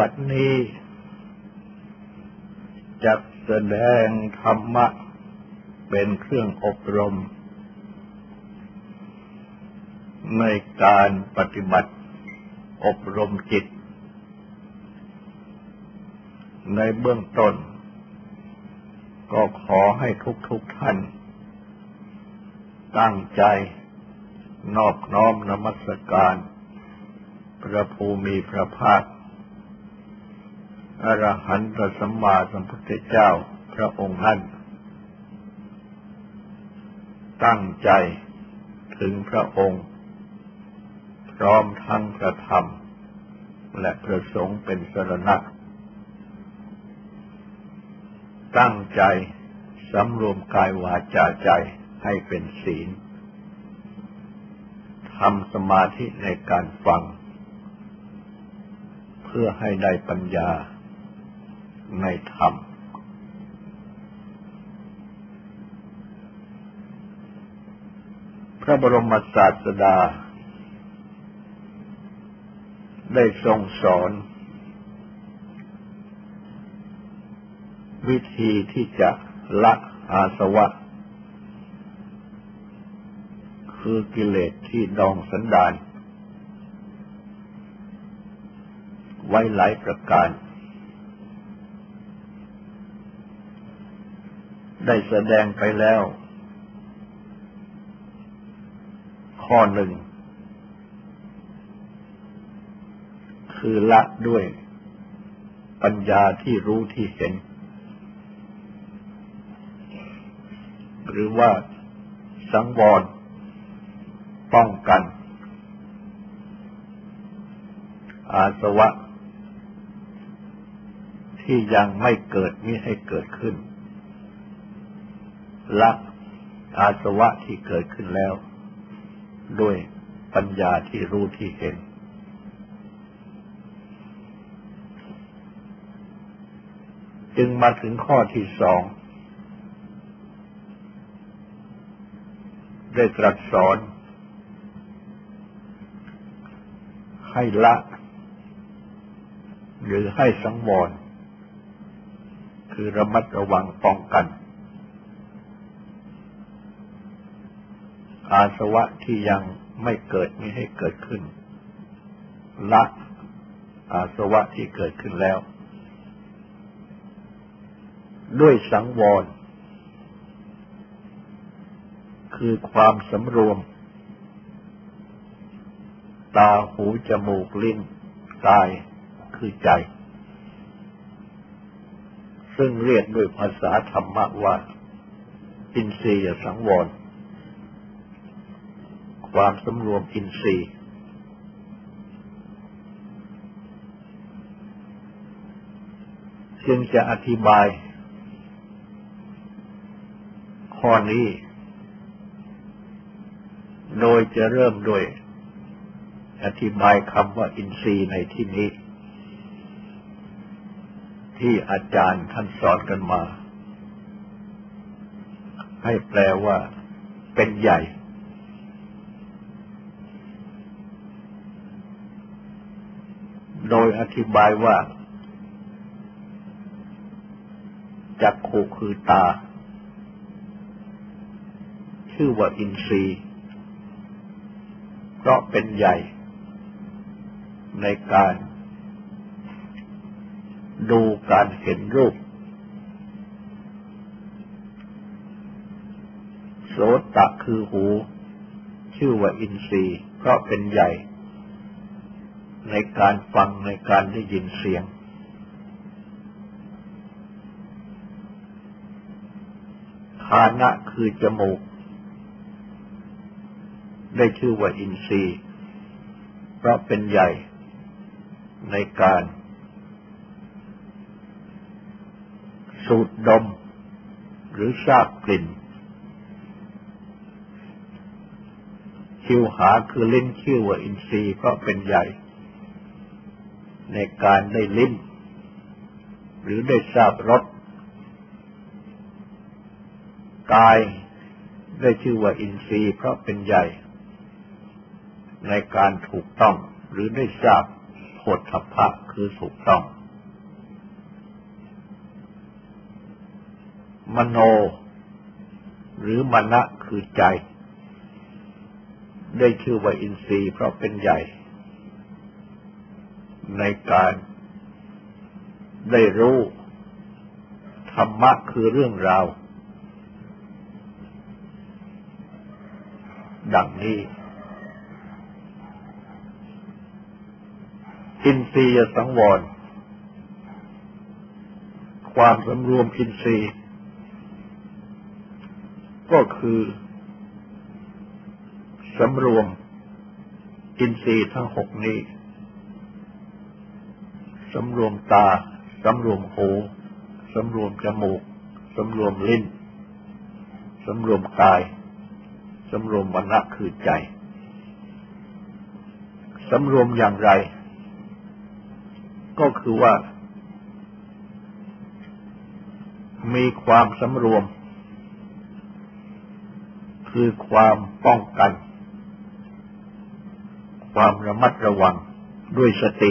บัดนี้จะแสดงธรรมะเป็นเครื่องอบรม ในการปฏิบัติอบรมจิต ในเบื้องต้น ก็ขอให้ทุกๆทท่าน ตั้งใจนอบน้อมนมัสการ พระภูมิพระภาค อรหันตสัมมาสัมพุทธเจ้าพระองค์นั้นตั้งใจถึงพระองค์ พร้อมทั้งพระธรรม และพระสงฆ์เป็นสรณะ ตั้งใจสำรวมกายวาจาใจให้เป็นศีลทำสมาธิในการฟัง เพื่อให้ได้ปัญญา ในธรรมพระบรมศาสดา ได้ทรงสอน วิธีที่จะละอาสวะ คือกิเลสที่ดองสันดาน ไว้หลายประการ ได้แสดงไปแล้ว ข้อหนึ่ง คือละด้วย ปัญญาที่รู้ที่เห็น หรือว่าสังวรป้องกัน อาสวะ ที่ยังไม่เกิดมิให้เกิดขึ้น ละอาสวะที่เกิดขึ้นแล้ว ด้วยปัญญาที่รู้ที่เห็น จึงมาถึงข้อที่สอง ได้ตรัสสอน ให้ละ หรือให้สังวรคือระมัดระวังป้องกัน อาสวะที่ยังไม่เกิดไม่ให้เกิดขึ้น ละอาสวะที่เกิดขึ้นแล้ว ด้วยสังวร คือความสำรวม ตาหูจมูกลิ้นกายคือใจ ซึ่งเรียกด้วยภาษาธรรมะว่า อินทรียสังวร ความสำรวมอินทรีย์ จึงจะอธิบาย ข้อนี้ โดยจะเริ่มโดยอธิบายคำว่าอินทรีย์ในที่นี้ ที่อาจารย์ท่านสอนกันมา ให้แปลว่าเป็นใหญ่ โดยอธิบายว่าจักขุคือตา ชื่อว่าอินทรีย์เพราะเป็นใหญ่ ในการดูการเห็นรูป โสตะคือหู ชื่อว่าอินทรีย์เพราะเป็นใหญ่ ในการฟังในการได้ยินเสียง ฐานะคือจมูก ได้ชื่อว่าอินทรีย์ เพราะเป็นใหญ่ในการ สูดดม หรือทราบกลิ่นชิวหาคือลิ้นชื่อว่าอินทรีย์เพราะเป็นใหญ่ ในการได้ลิ้มหรือได้ทราบรสกายได้ชื่อว่าอินทรีย์เพราะเป็นใหญ่ ในการถูกต้องหรือได้ทราบโภฏฐัพพะคือถูกต้อง มโน หรือมณะคือใจ ได้ชื่อว่าอินทรีย์เพราะเป็นใหญ่ ในการได้รู้ ธรรมะคือเรื่องราว ดังนี้ อินทรียสังวร ความสำรวมอินทรีย์ ก็คือสำรวมอินทรีย์ทั้งหกนี้ สำรวมตา สำรวมหู สำรวมจมูก สำรวมลิ้น สำรวมกาย สำรวมมรณะคือใจ สำรวมอย่างไร ก็คือว่า มีความสำรวม คือความป้องกัน ความระมัดระวังด้วยสติ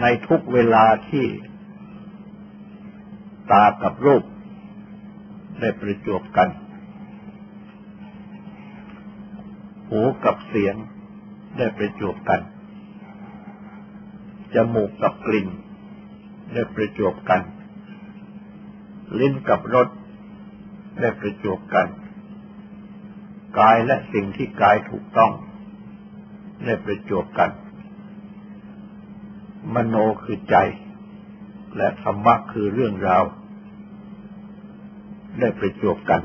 ในทุกเวลาที่ตากับรูป ได้ประจวบกัน หูกับเสียงได้ประจวบกัน จมูกกับกลิ่น ได้ประจวบกัน ลิ้นกับรสได้ประจวบกัน กายและสิ่งที่กายถูกต้อง ได้ประจวบกัน มโนคือใจ และธรรมะคือเรื่องราว ได้ประจวบกัน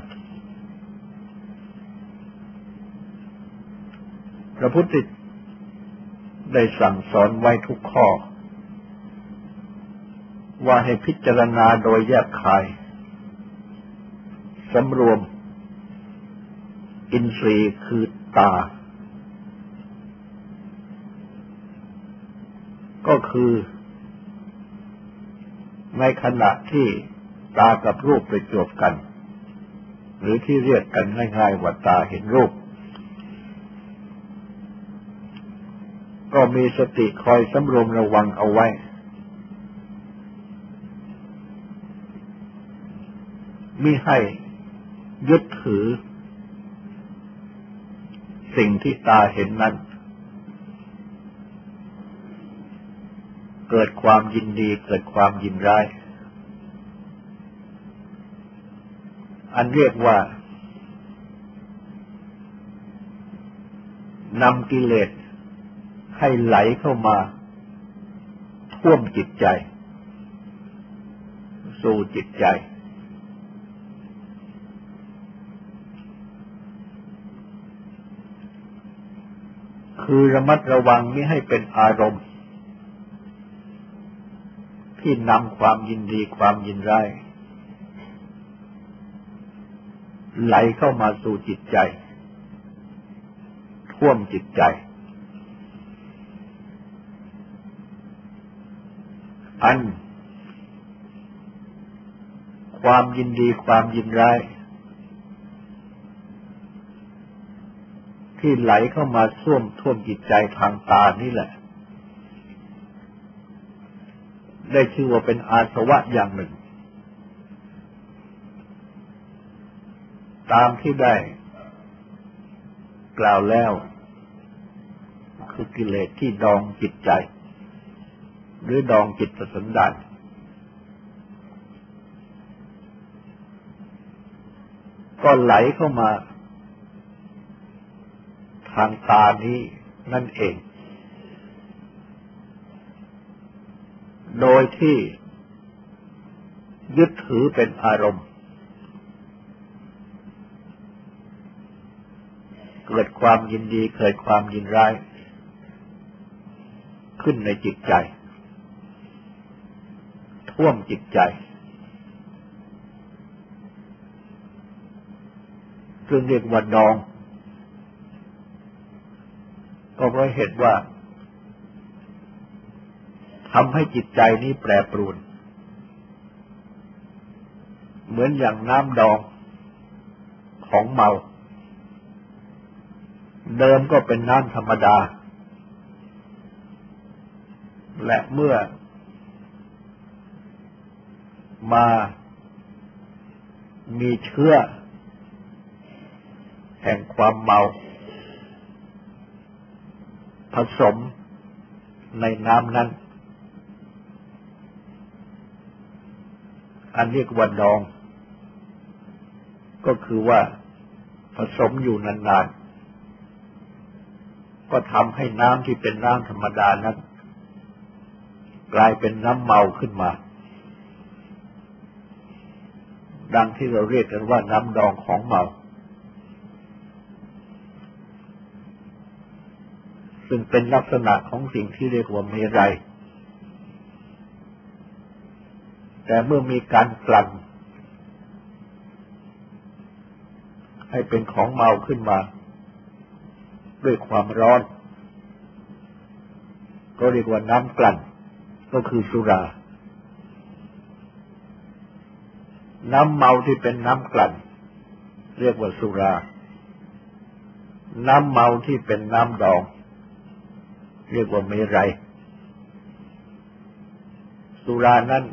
พระพุทธได้สั่งสอนไว้ทุกข้อ ว่าให้พิจารณาโดยแยกคายสำรวม อินทรีย์คือตา ก็คือ ในขณะที่ตากับรูปไปจบกัน หรือที่เรียกกันง่ายๆว่าตาเห็นรูป ก็มีสติคอยสำรวมระวังเอาไว้ มิให้ยึดถือ สิ่งที่ตาเห็นนั้น เกิดความยินดีเกิดความยินร้าย อันเรียกว่านำกิเลสให้ไหลเข้ามาท่วมจิตใจ สู่จิตใจ คือระมัดระวังไม่ให้เป็นอารมณ์ ที่นำความยินดีความยินร้ายไหลเข้ามาสู่จิตใจ ท่วมจิตใจ อัน ความยินดีความยินร้ายที่ไหลเข้ามาท่วมท่วมจิตใจทางตานี่แหละ ได้ชื่อว่าเป็นอาสวะอย่างหนึ่ง ตามที่ได้ กล่าวแล้ว คือกิเลสที่ดองจิตใจ หรือดองจิตสันดานก็ไหลเข้ามา ทางตานี้นั่นเอง โดยที่ยึดถือเป็นอารมณ์ เกิดความยินดีเกิดความยินร้าย ขึ้นในจิตใจ ท่วมจิตใจ ซึ่งเรียกว่าดอง ก็เพราะเหตุว่า ทำให้จิตใจนี้แปรปรวน เหมือนอย่างน้ำดองของเมา เดิมก็เป็นน้ำธรรมดา และเมื่อมามีเชื้อ แห่งความเมา ผสมในน้ำนั้น อันเรียกว่าดอง ก็คือว่าผสมอยู่นานๆ ก็ทำให้น้ำที่เป็นน้ำธรรมดานั้นกลายเป็นน้ำเมาขึ้นมา ดังที่เราเรียกกันว่าน้ำดองของเมา ซึ่งเป็นลักษณะของสิ่งที่เรียกว่าเมรัย แต่เมื่อมีการกลั่นให้เป็นของเมาขึ้นมา ด้วยความร้อน ก็เรียกว่าน้ำกลั่น ก็คือสุรา น้ำเมาที่เป็นน้ำกลั่น เรียกว่าสุรา น้ำเมาที่เป็นน้ำดอง เรียกว่าเมรัยสุรานั้น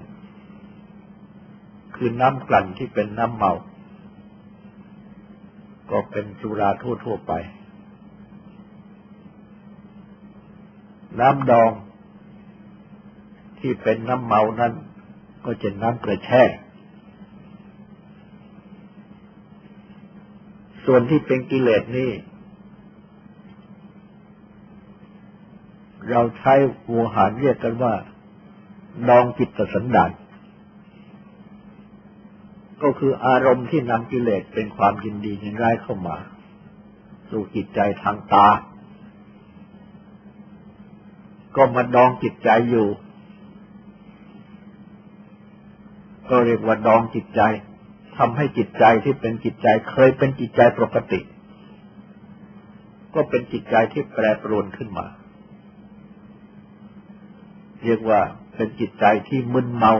คือน้ำกลั่นที่เป็นน้ำเมา ก็เป็นสุราทั่วๆไป น้ำดองที่เป็นน้ำเมานั้น ก็จะน้ำกระแช่ส่วนที่เป็นกิเลสนี่ เราใช้หัวหารเรียกกันว่า ดองจิตสันดาน ก็คืออารมณ์ที่นำกิเลสเป็นความยินดียินร้ายเข้ามา สู่จิตใจทางตา ก็มาดองจิตใจอยู่ ก็เรียกว่าดองจิตใจทำให้จิตใจที่เป็นจิตใจเคยเป็นจิตใจปกติ ก็เป็นจิตใจที่แปรปรวนขึ้นมา เรียกว่าเป็นจิตใจที่มึนเมา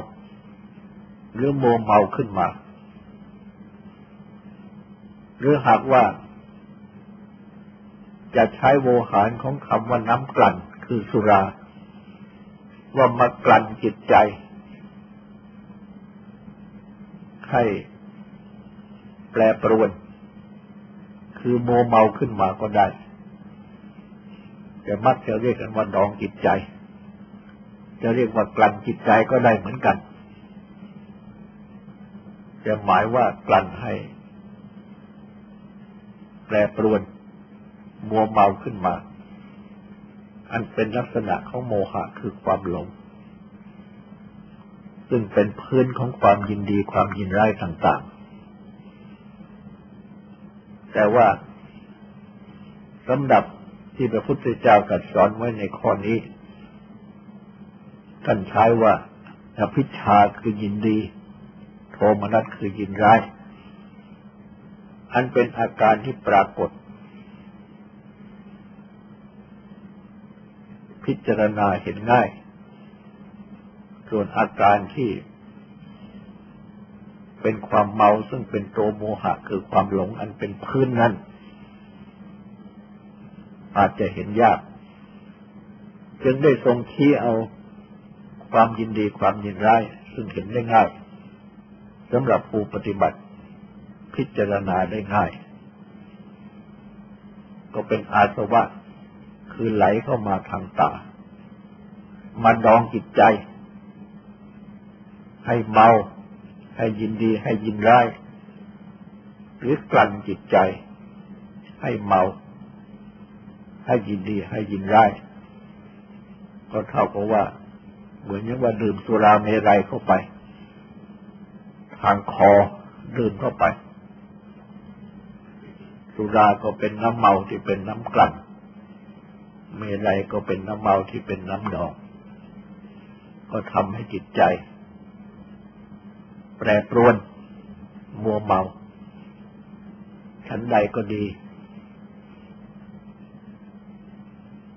หรือโมเมาขึ้นมา หรือหากว่า จะใช้โวหารของคำว่าน้ำกลั่นคือสุรา ว่ามากลั่นจิตใจ ให้แปรปรวน คือโมเมาขึ้นมาก็ได้แต่มักจะเรียกกันว่าดองจิตใจ จะเรียกว่ากลั่นจิตใจก็ได้เหมือนกัน จะหมายว่ากลั่นให้ ปรปรวนมัวเมาขึ้นมา อันเป็นลักษณะของโมหะคือความหลง ซึ่งเป็นพื้นของความยินดีความยินร้ายต่างๆ แต่ว่าสำหรับที่พระพุทธเจ้ากัดสอนไว้ในข้อนี้ท่านใช้ว่าอภิชาคือยินดี โทมนัสคือยินร้าย อันเป็นอาการที่ปรากฏ พิจารณาเห็นง่าย ส่วนอาการที่ เป็นความเมาซึ่งเป็นโตโมหะคือความหลงอันเป็นพื้นนั้น อาจจะเห็นยาก จึงได้ทรงชี้เอาความยินดีความยินร้าย ซึ่งเห็นได้ง่ายสำหรับผู้ปฏิบัติ พิจารณาได้ง่าย ก็เป็นอาสวะ คือไหลเข้ามาทางตามาดองจิตใจ ให้เมา ให้ยินดีให้ยินร้าย หรือกลั่นจิตใจ ให้เมา ให้ยินดีให้ยินร้าย ก็เท่ากับว่า เหมือนอย่างว่าดื่มสุราเมรัยเข้าไป ทางคอดื่มเข้าไป สุราก็เป็นน้ำเมาที่เป็นน้ำกลั่นเมลัยก็เป็นน้ำเมาที่เป็นน้ำดอง ก็ทำให้จิตใจ แปรปรวน มัวเมาฉันใดก็ดี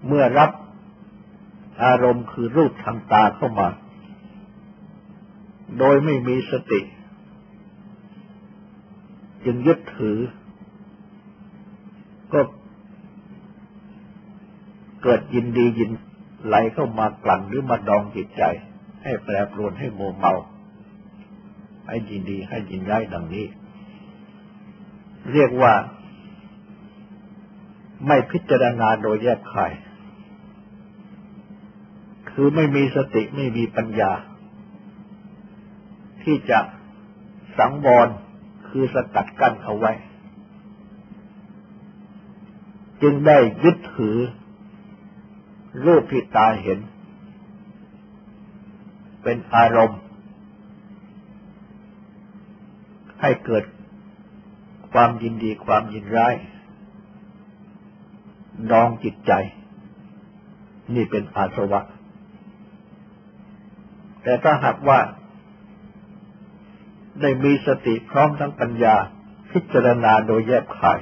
เมื่อรับอารมณ์คือรูปทางตาเข้ามา โดยไม่มีสติ จึงยึดถือ ก็เกิดยินดียินไหลเข้ามากลั่นหรือมาดองจิตใจ ให้แปรปรวนให้โมเมา ให้ยินดีให้ยินร้ายดังนี้ เรียกว่า ไม่พิจารณาโดยแยกคาย คือไม่มีสติไม่มีปัญญา ที่จะสังวรคือสกัดกั้นเอาไว้ จึงได้ยึดถือ รูปที่ตาเห็น เป็นอารมณ์ ให้เกิดความยินดีความยินร้ายดองจิตใจ นี่เป็นอาสวะ แต่ถ้าหากว่า ได้มีสติพร้อมทั้งปัญญา พิจารณาโดยแยบขาย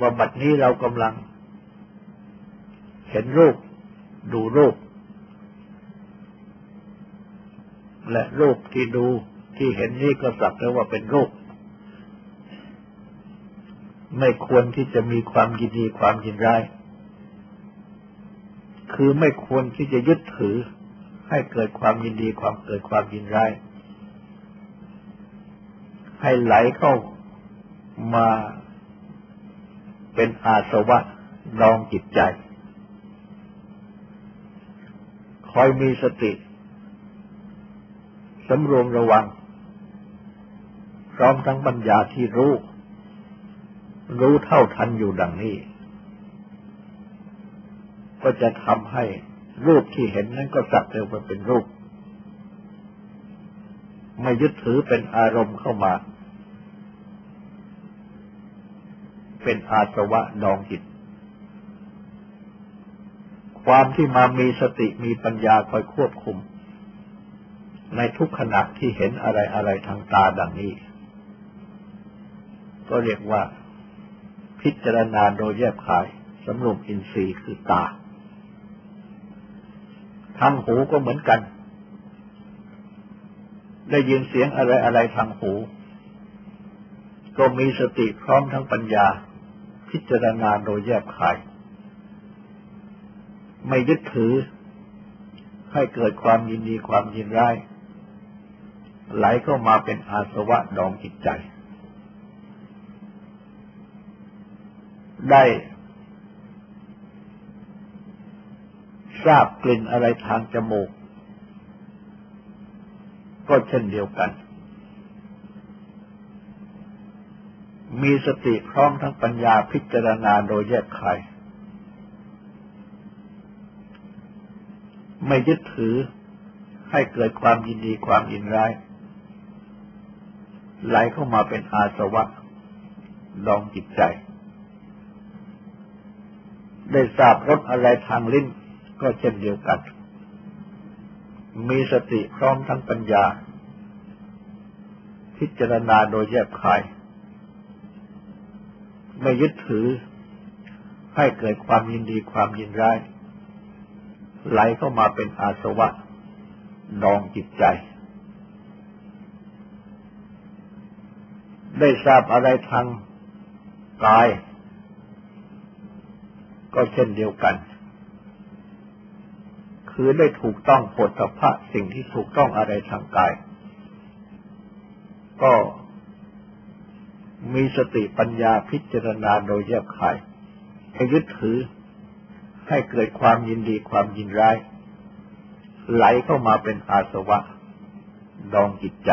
ว่าบัดนี้เรากำลัง เห็นรูป ดูรูป และรูปที่ดูที่เห็นนี้ก็สักแต่ว่าเป็นรูป ไม่ควรที่จะมีความยินดีความยินร้าย คือไม่ควรที่จะยึดถือให้เกิดความยินดีความเกิดความยินร้าย ให้ไหลเข้ามา เป็นอาสวะนองจิตใจ คอยมีสติสำรวมระวัง พร้อมทั้งปัญญาที่รู้ รู้เท่าทันอยู่ดังนี้ ก็จะทำให้รูปที่เห็นนั้นก็สักแต่ว่าเป็นรูป ไม่ยึดถือเป็นอารมณ์เข้ามา เป็นอาสวะดองจิต ความที่มามีสติมีปัญญาคอยควบคุม ในทุกขณะที่เห็นอะไรอะไรทางตาดังนี้ ก็เรียกว่าพิจารณาโดยแยบขายสำรวมอินทรีย์คือตา ทางหูก็เหมือนกัน ได้ยินเสียงอะไรอะไรทางหู ก็มีสติพร้อมทั้งปัญญา พิจารณาโดยแยบขาย ไม่ยึดถือ ให้เกิดความยินดีความยินร้าย ไหลเข้ามาเป็นอาสวะดองจิตใจ ได้ทราบกลิ่นอะไรทางจมูก ก็เช่นเดียวกัน มีสติพร้อมทั้งปัญญาพิจารณาโดยแยกไขไม่ยึดถือให้เกิดความยินดีความยินร้าย ไหลเข้ามาเป็นอาสวะลองจิตใจ ได้ทราบรสอะไรทางลิ้นก็เช่นเดียวกัน มีสติพร้อมทั้งปัญญา พิจารณาโดยแยบขาย ไม่ยึดถือ ให้เกิดความยินดีความยินร้าย ไหลเข้ามาเป็นอาสวะดองจิตใจ ได้ทราบอะไรทางกาย ก็เช่นเดียวกัน คือได้ถูกต้องผลสภะสิ่งที่ถูกต้องอะไรทางกาย ก็ มีสติปัญญาพิจารณาโดยแยบขายให้ยึดถือ ให้เกิดความยินดีความยินร้าย ไหลเข้ามาเป็นอาสวะ ดองจิตใจ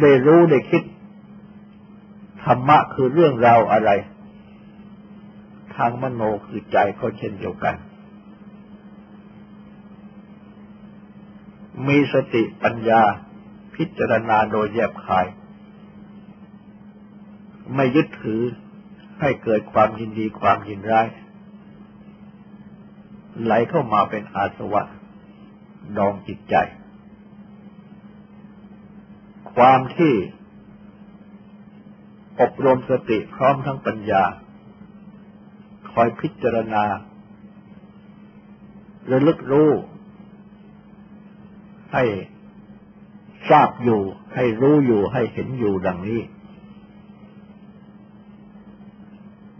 ได้รู้ได้คิด ธรรมะคือเรื่องราวอะไร ทางมโนคือใจก็เช่นเดียวกัน มีสติปัญญา พิจารณาโดยแยบคาย ไม่ยึดถือให้เกิดความยินดีความยินร้าย ไหลเข้ามาเป็นอาสวะ ดองจิตใจ ความที่อบรมสติพร้อมทั้งปัญญา คอยพิจารณาระลึกรู้ให้ ทราบอยู่ ให้รู้อยู่ให้เห็นอยู่ดังนี้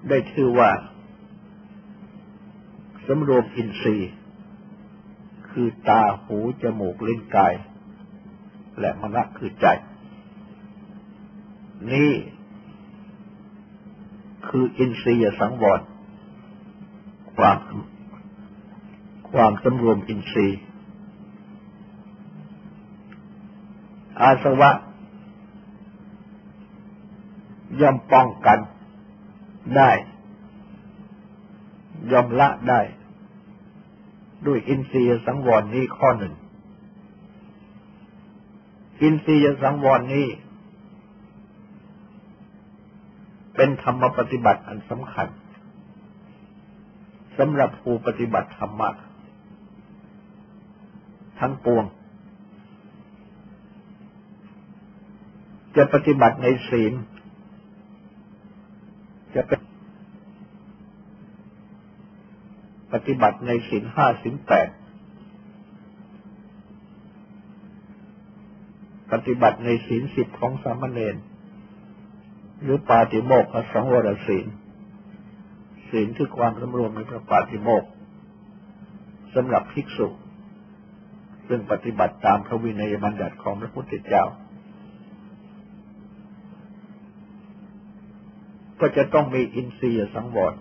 ได้ชื่อว่าสำรวมอินทรีย์ คือตาหูจมูกลิ้นกาย และมณะคือใจ นี่คืออินทรีย์สังวรความความสำรวมอินทรีย์ อาสวะ ย่อมป้องกันได้ ย่อมละได้ ด้วยอินทรียสังวรนี้ข้อหนึ่ง อินทรียสังวรนี้ เป็นธรรมปฏิบัติอันสำคัญสำหรับผู้ปฏิบัติธรรมะทั้งปวง จะปฏิบัติในศีล จะเป็นปฏิบัติในศีลห้าศีลแปดปฏิบัติในศีลสิบของสามเณรหรือปาติโมกขสังวรศีล ศีลคือความสำรวมในพระปาติโมกสำหรับภิกษุ ซึ่งปฏิบัติตามพระวินัยบัญญัติของพระพุทธเจ้า ก็จะต้องมีอินทรีย์สังวร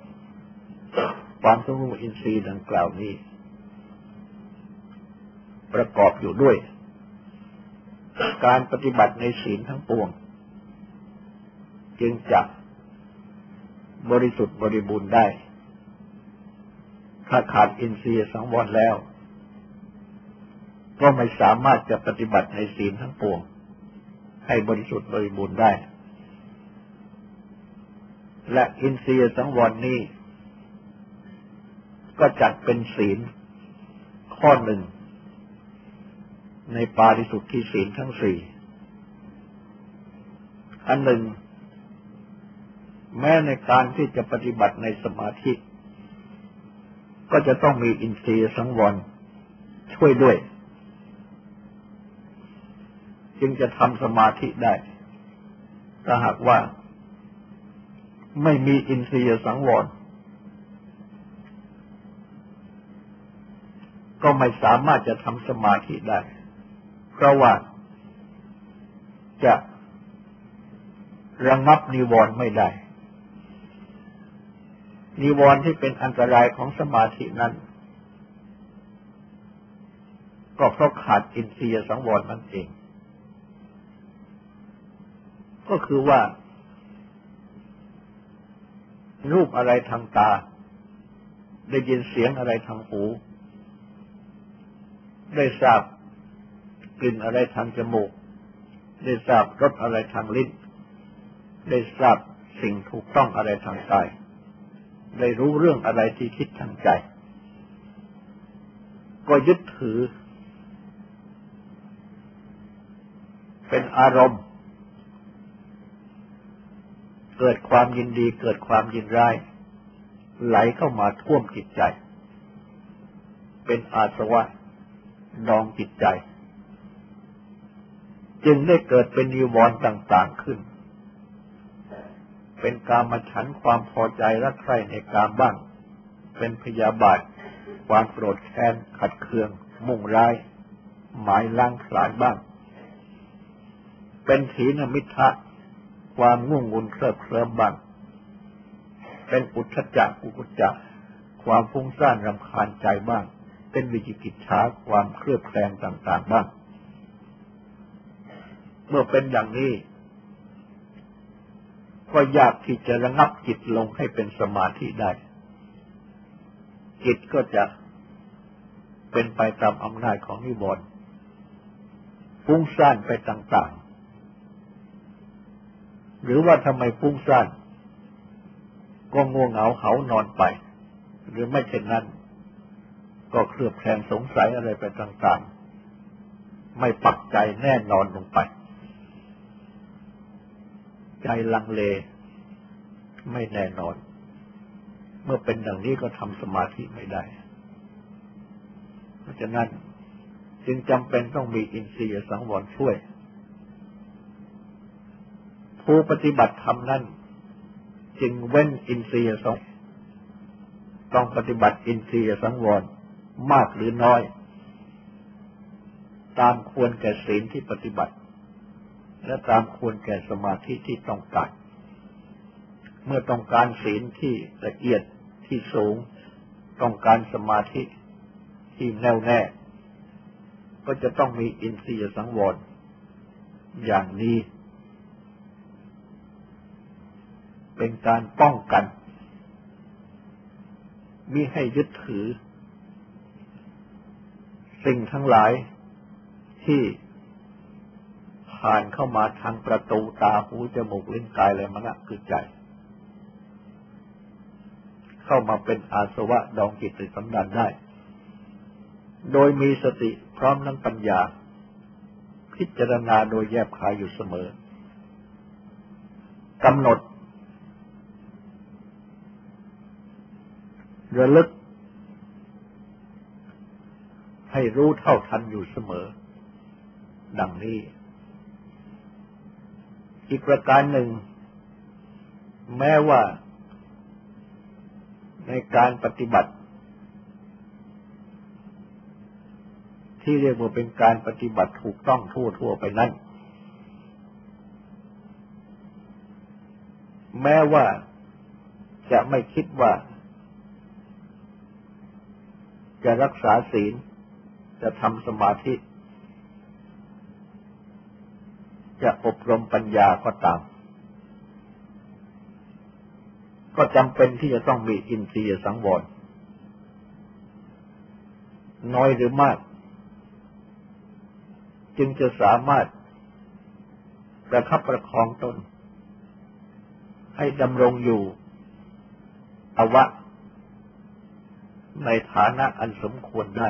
ความสงบอินทรีย์ดังกล่าวนี้ ประกอบอยู่ด้วย การปฏิบัติในศีลทั้งปวง จึงจะบริสุทธิ์บริบูรณ์ได้ ถ้าขาดอินทรีย์สังวรแล้ว ก็ไม่สามารถจะปฏิบัติในศีลทั้งปวง ให้บริสุทธิ์บริบูรณ์ได้ และอินทรีย์สังวรนี้ ก็จัดเป็นศีล ข้อหนึ่ง ในปาริสุทธิศีลทั้งสี่ อันหนึ่ง แม้ในการที่จะปฏิบัติในสมาธิ ก็จะต้องมีอินทรีย์สังวรช่วยด้วย จึงจะทำสมาธิได้ถ้าหากว่า ไม่มีอินทรียสังวร ก็ไม่สามารถจะทำสมาธิได้ เพราะว่าจะระงับนิวรณ์ไม่ได้ นิวรณ์ที่เป็นอันตรายของสมาธินั้น ก็เพราะขาดอินทรียสังวรนั่นเอง ก็คือว่า รูปอะไรทางตา ได้ยินเสียงอะไรทางหู ได้ทราบกลิ่นอะไรทางจมูก ได้ทราบรสอะไรทางลิ้น ได้ทราบสิ่งถูกต้องอะไรทางกาย ได้รู้เรื่องอะไรที่คิดทางใจ ก็ยึดถือ เป็นอารมณ์ เกิดความยินดีเกิดความยินร้าย ไหลเข้ามาท่วมจิตใจ เป็นอาสวะดองจิตใจ จึงได้เกิดเป็นนิวรณ์ต่าง ๆขึ้น เป็นการมาฉันความพอใจรักใคร่ในการบ้างเป็นพยาบาท ความโกรธแค้นขัดเคือง มุ่งร้าย หมายล้างผลาญบ้าง เป็นถีนมิทะ ความง่วงงุนเคลิบเคลิ้มบ้างเป็นอุทจักกุกุจจะความฟุ้งซ่านรำคาญใจบ้าง เป็นวิจิกิจฉาความเครือบแคลงต่าง ๆ บ้าง เมื่อเป็นอย่างนี้ ก็ยากที่จะระงับจิตลงให้เป็นสมาธิได้ จิตก็จะเป็นไปตามอำนาจของนิวรณ์ฟุ้งซ่านไปต่างๆ หรือว่าทำไมฟุ้งซ่านก็ง่วงเหงาเขานอนไป หรือไม่เช่นนั้น ก็เคลือบแคลงสงสัยอะไรไปต่างๆ ไม่ปักใจแน่นอนลงไป ใจลังเล ไม่แน่นอน เมื่อเป็นดังนี้ก็ทำสมาธิไม่ได้ เพราะฉะนั้นจึงจำเป็นต้องมีอินทรีย์สังวรช่วย ผู้ปฏิบัติธรรมนั้นจึงเว้นอินทรียสองต้องปฏิบัติอินทรียสังวรมากหรือน้อย ตามควรแก่ศีลที่ปฏิบัติ และตามควรแก่สมาธิที่ต้องการ เมื่อต้องการศีลที่ละเอียดที่สูง ต้องการสมาธิที่แน่วแน่ ก็จะต้องมีอินทรียสังวรอย่างนี้ เป็นการป้องกันมิให้ยึดถือ สิ่งทั้งหลายที่ผ่านเข้ามาทางประตูตาหูจมูกลิ้นกายและมณะคือใจ เข้ามาเป็นอาสวะดองจิตติสันดานได้ โดยมีสติพร้อมนั้งปัญญา พิจารณาโดยแยบคายอยู่เสมอกำหนด ระลึก ให้รู้เท่าทันอยู่เสมอ ดังนี้ อีกประการหนึ่ง แม้ว่า ในการปฏิบัติ ที่เรียกว่าเป็นการปฏิบัติถูกต้องทั่วทั่วไปนั้นแม้ว่าจะไม่คิดว่า จะรักษาศีล จะทำสมาธิ จะอบรมปัญญาก็ตาม ก็จำเป็นที่จะต้องมีอินทรียสังวร น้อยหรือมาก จึงจะสามารถประคับประคองตน ให้ดำรงอยู่อวะ ในฐานะอันสมควรได้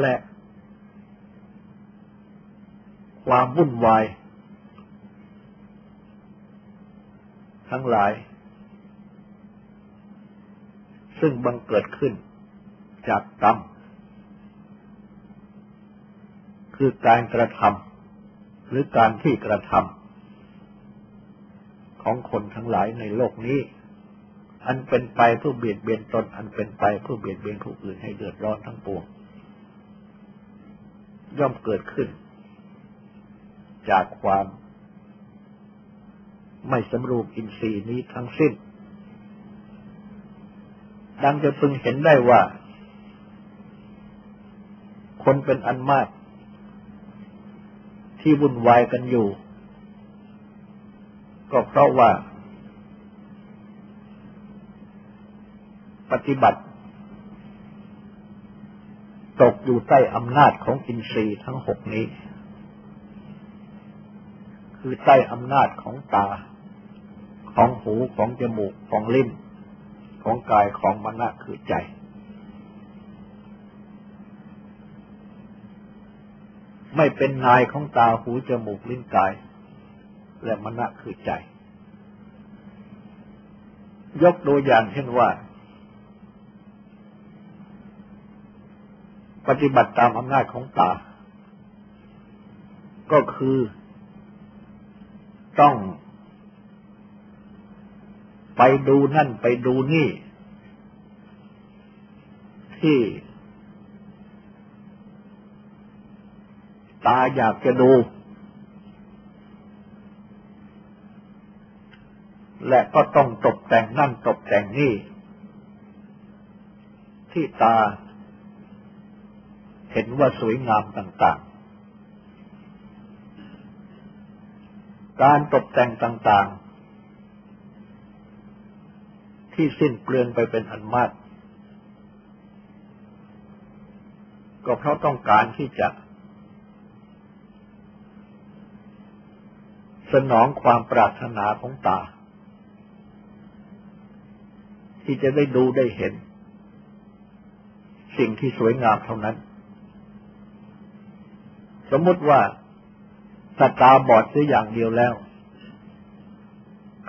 และ ความวุ่นวาย ทั้งหลาย ซึ่งบังเกิดขึ้นจากกรรม คือการกระทำหรือการที่กระทำ ของคนทั้งหลายในโลกนี้ อันเป็นไปเพื่อเบียดเบียนตน อันเป็นไปเพื่อเบียดเบียนผู้อื่นให้เดือดร้อนทั้งปวง ย่อมเกิดขึ้น จากความไม่สำรูปอินทรีย์นี้ทั้งสิ้น ดังจะพึงเห็นได้ว่า คนเป็นอันมาก ที่วุ่นวายกันอยู่ ก็เพราะว่า ปฏิบัติ ตกอยู่ใต้อำนาจของอินทรีย์ทั้งหกนี้ คือใต้อำนาจของตา ของหูของจมูกของลิ้น ของกายของมณะคือใจไม่เป็นนายของตาหูจมูกลิ้นกาย และมณะคือใจ ยกตัวอย่างเช่นว่า ปฏิบัติตามอำนาจของตา ก็คือต้องไปดูนั่นไปดูนี่ ที่ ตาอยากจะดู และก็ต้องตกแต่งนั่นตกแต่งนี่ ที่ตา เห็นว่าสวยงามต่าง ๆ การตกแต่งต่าง ๆ ที่สิ้นเปลืองไปเป็นอันมากก็เพราะต้องการที่จะ สนองความปรารถนาของตา ที่จะได้ดูได้เห็น สิ่งที่สวยงามเท่านั้น สมมติว่าสตาบอดซื้ออย่างเดียวแล้ว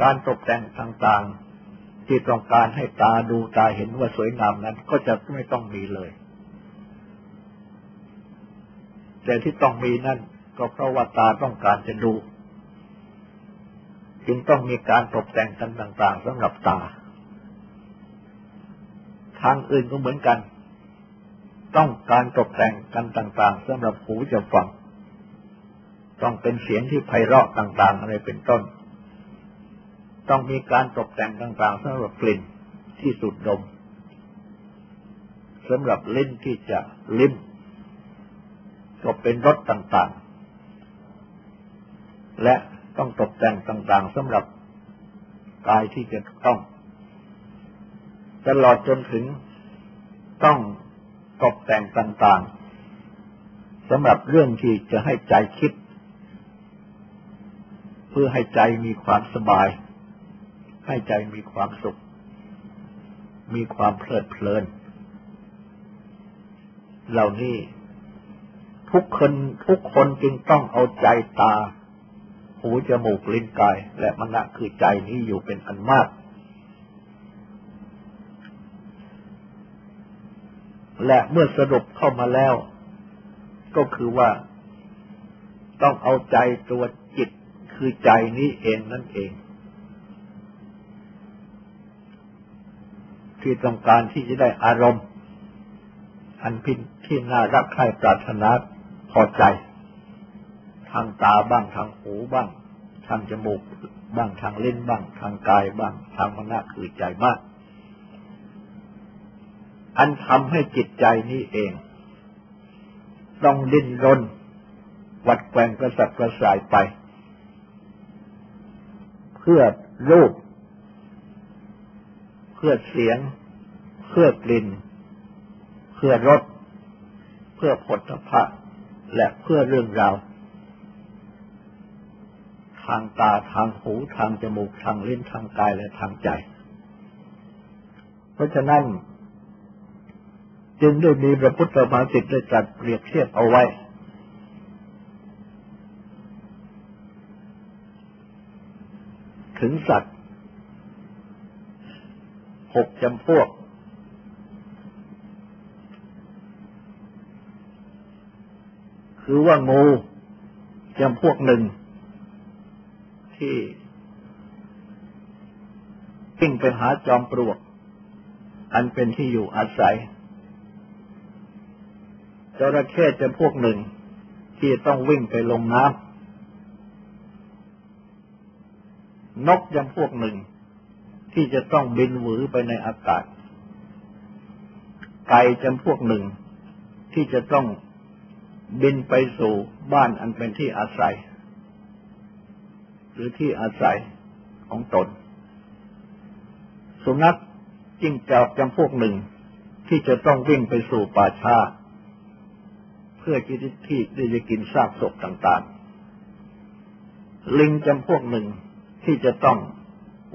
การตกแต่งต่างๆ ที่ต้องการให้ตาดูตาเห็นว่าสวยงามนั้น ก็จะไม่ต้องมีเลย แต่ที่ต้องมีนั่นก็เพราะว่าตาต้องการจะดู จึงต้องมีการตกแต่งกันต่าง ๆสำหรับตา ทางอื่นก็เหมือนกัน ต้องการตกแต่งกันต่าง ๆสำหรับหูจะฟัง ต้องเป็นเสียงที่ไพเราะต่าง ๆ อะไรเป็นต้น ต้องมีการตกแต่งต่าง ๆสำหรับกลิ่นที่สุดดมสำหรับลิ้นที่จะลิ้มก็เป็นรสต่าง ๆ และต้องตกแต่งต่าง ๆสำหรับกายที่จะต้อง ตลอดจนถึงต้องตกแต่งต่างๆสำหรับเรื่องที่จะให้ใจคิด เพื่อให้ใจมีความสบาย ให้ใจมีความสุข มีความเพลิดเพลิน เหล่านี้ทุกคนทุกคนจึงต้องเอาใจตา หูจมูกลิ้นกาย และมณะคือใจนี้อยู่เป็นอันมาก และเมื่อสรุปเข้ามาแล้ว ก็คือว่าต้องเอาใจตัวจิตคือใจนี้เองนั่นเอง ที่ต้องการที่จะได้อารมณ์ อันพินที่น่ารักใคร่ปรารถนาพอใจ ทางตาบ้างทางหูบ้าง ทางจมูกบ้างทางลิ้นบ้าง ทางกายบ้าง ทางมณะคือใจบ้าง อันทำให้จิตใจนี้เอง ต้องดิ้นรน วัดแกงกระสับกระส่ายไป เพื่อรูป เพื่อเสียง เพื่อกลิ่น เพื่อรสเพื่อผลพระและเพื่อเรื่องราว ทางตาทางหูทางจมูกทางลิ้นทางกายและทางใจ เพราะฉะนั้น จึงได้มีพระพุทธภาษิตได้จัดเปรียบเทียบเอาไว้ ถึงสัตว์หกจำพวก คือว่างูจำพวกหนึ่ง ที่วิ่งไปหาจอมปลวก อันเป็นที่อยู่อาศัย จระเข้จำพวกหนึ่ง ที่ต้องวิ่งไปลงน้ำนกจำพวกหนึ่ง ที่จะต้องบินหวือไปในอากาศ ไก่จำพวกหนึ่ง ที่จะต้องบินไปสู่บ้านอันเป็นที่อาศัย หรือที่อาศัยของตน สุนัขจิ้งจอกจำพวกหนึ่ง ที่จะต้องวิ่งไปสู่ป่าช้า พื่อที่ที่จะกินซากศพต่างๆ ลิงจำพวกหนึ่งที่จะต้อง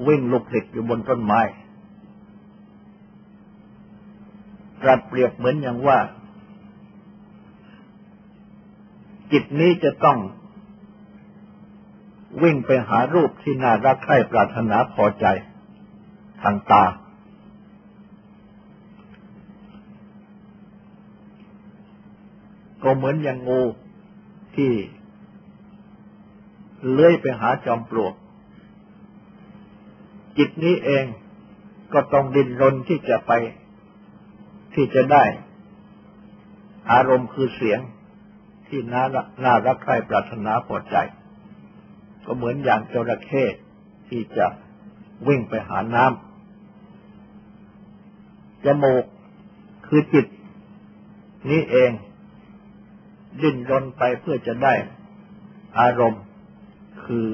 วิ่งลุกหลิกอยู่บนต้นไม้ตรัสเปรียบเหมือนอย่างว่า จิตนี้จะต้องวิ่งไปหารูปที่น่ารักใคร่ปรารถนาพอใจ ทางตา ก็เหมือนอย่างงูที่เลื้อยไปหาจอมปลวก จิตนี้เองก็ต้องดิ้นรนที่จะไป ที่จะได้ อารมณ์คือเสียงที่น่าน่ารักใคร่ปรารถนาพอใจ ก็เหมือนอย่างจระเข้ที่จะวิ่งไปหาน้ำจมูกคือจิต นี้เอง ดิ้นรนไปเพื่อจะได้อารมณ์ คือ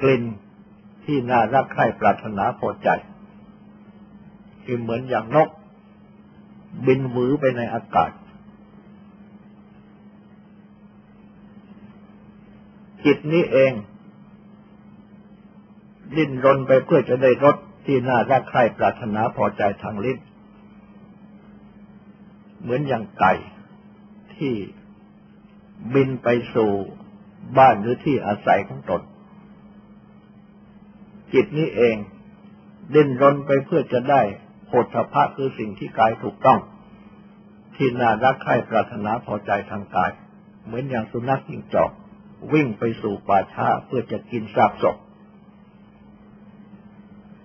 กลิ่นที่น่ารักใคร่ปรารถนาพอใจคือเหมือนอย่างนก บินหวือไปในอากาศ จิตนี้เอง ดิ้นรนไปเพื่อจะได้รสที่น่ารักใคร่ปรารถนาพอใจทางลิ้นเหมือนอย่างไก่ ที่บินไปสู่บ้านหรือที่อาศัยของตน จิตนี้เองดิ้นรนไปเพื่อจะได้โพธพะคือสิ่งที่กายถูกต้อง ที่น่ารักใคร่ปรารถนาพอใจทางกาย เหมือนอย่างสุนัขจิงจอก วิ่งไปสู่ป่าช้าเพื่อจะกินซากศพ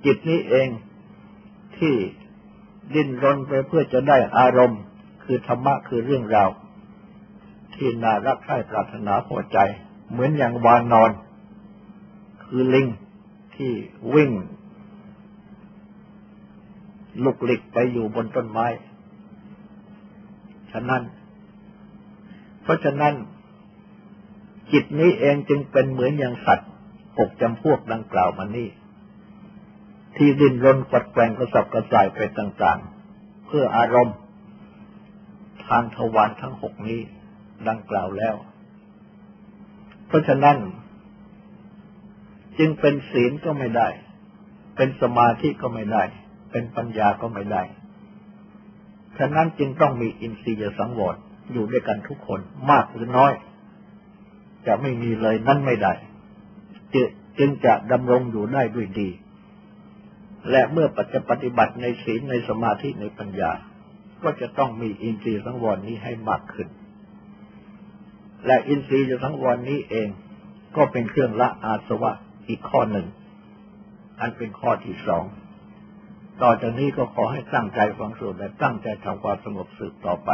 จิตนี้เองที่ดิ้นรนไปเพื่อจะได้อารมณ์ คือธรรมะคือเรื่องราว ที่น่ารักใคร่ปรารถนาพอใจ เหมือนอย่างวานนอน คือลิงที่วิ่ง ลุกหลิกไปอยู่บนต้นไม้ ฉะนั้น เพราะฉะนั้น จิตนี้เองจึงเป็นเหมือนอย่างสัตว์หกจำพวกดังกล่าวมานี้ที่ดิ้นรนกัดแกงกระสับกระส่ายไปต่าง ๆ เพื่ออารมณ์ ทางทวารทั้งหกนี้ ดังกล่าวแล้ว เพราะฉะนั้น จึงเป็นศีลก็ไม่ได้ เป็นสมาธิก็ไม่ได้ เป็นปัญญาก็ไม่ได้ ฉะนั้นจึงต้องมีอินทรีย์สังวรอยู่ด้วยกันทุกคนมากหรือน้อย จะไม่มีเลยนั่นไม่ได้จึงจะดำรงอยู่ได้ด้วยดี และเมื่อปัจจปฏิบัติในศีลในสมาธิในปัญญา ก็จะต้องมีอินทรีย์สังวรนี้ให้มากขึ้น และอินทรีย์สังวรนี้เอง ก็เป็นเครื่องละอาสวะอีกข้อหนึ่ง อันเป็นข้อที่สอง ต่อจากนี้ก็ขอให้ตั้งใจฟังสวดและตั้งใจทำความสงบสืบต่อไป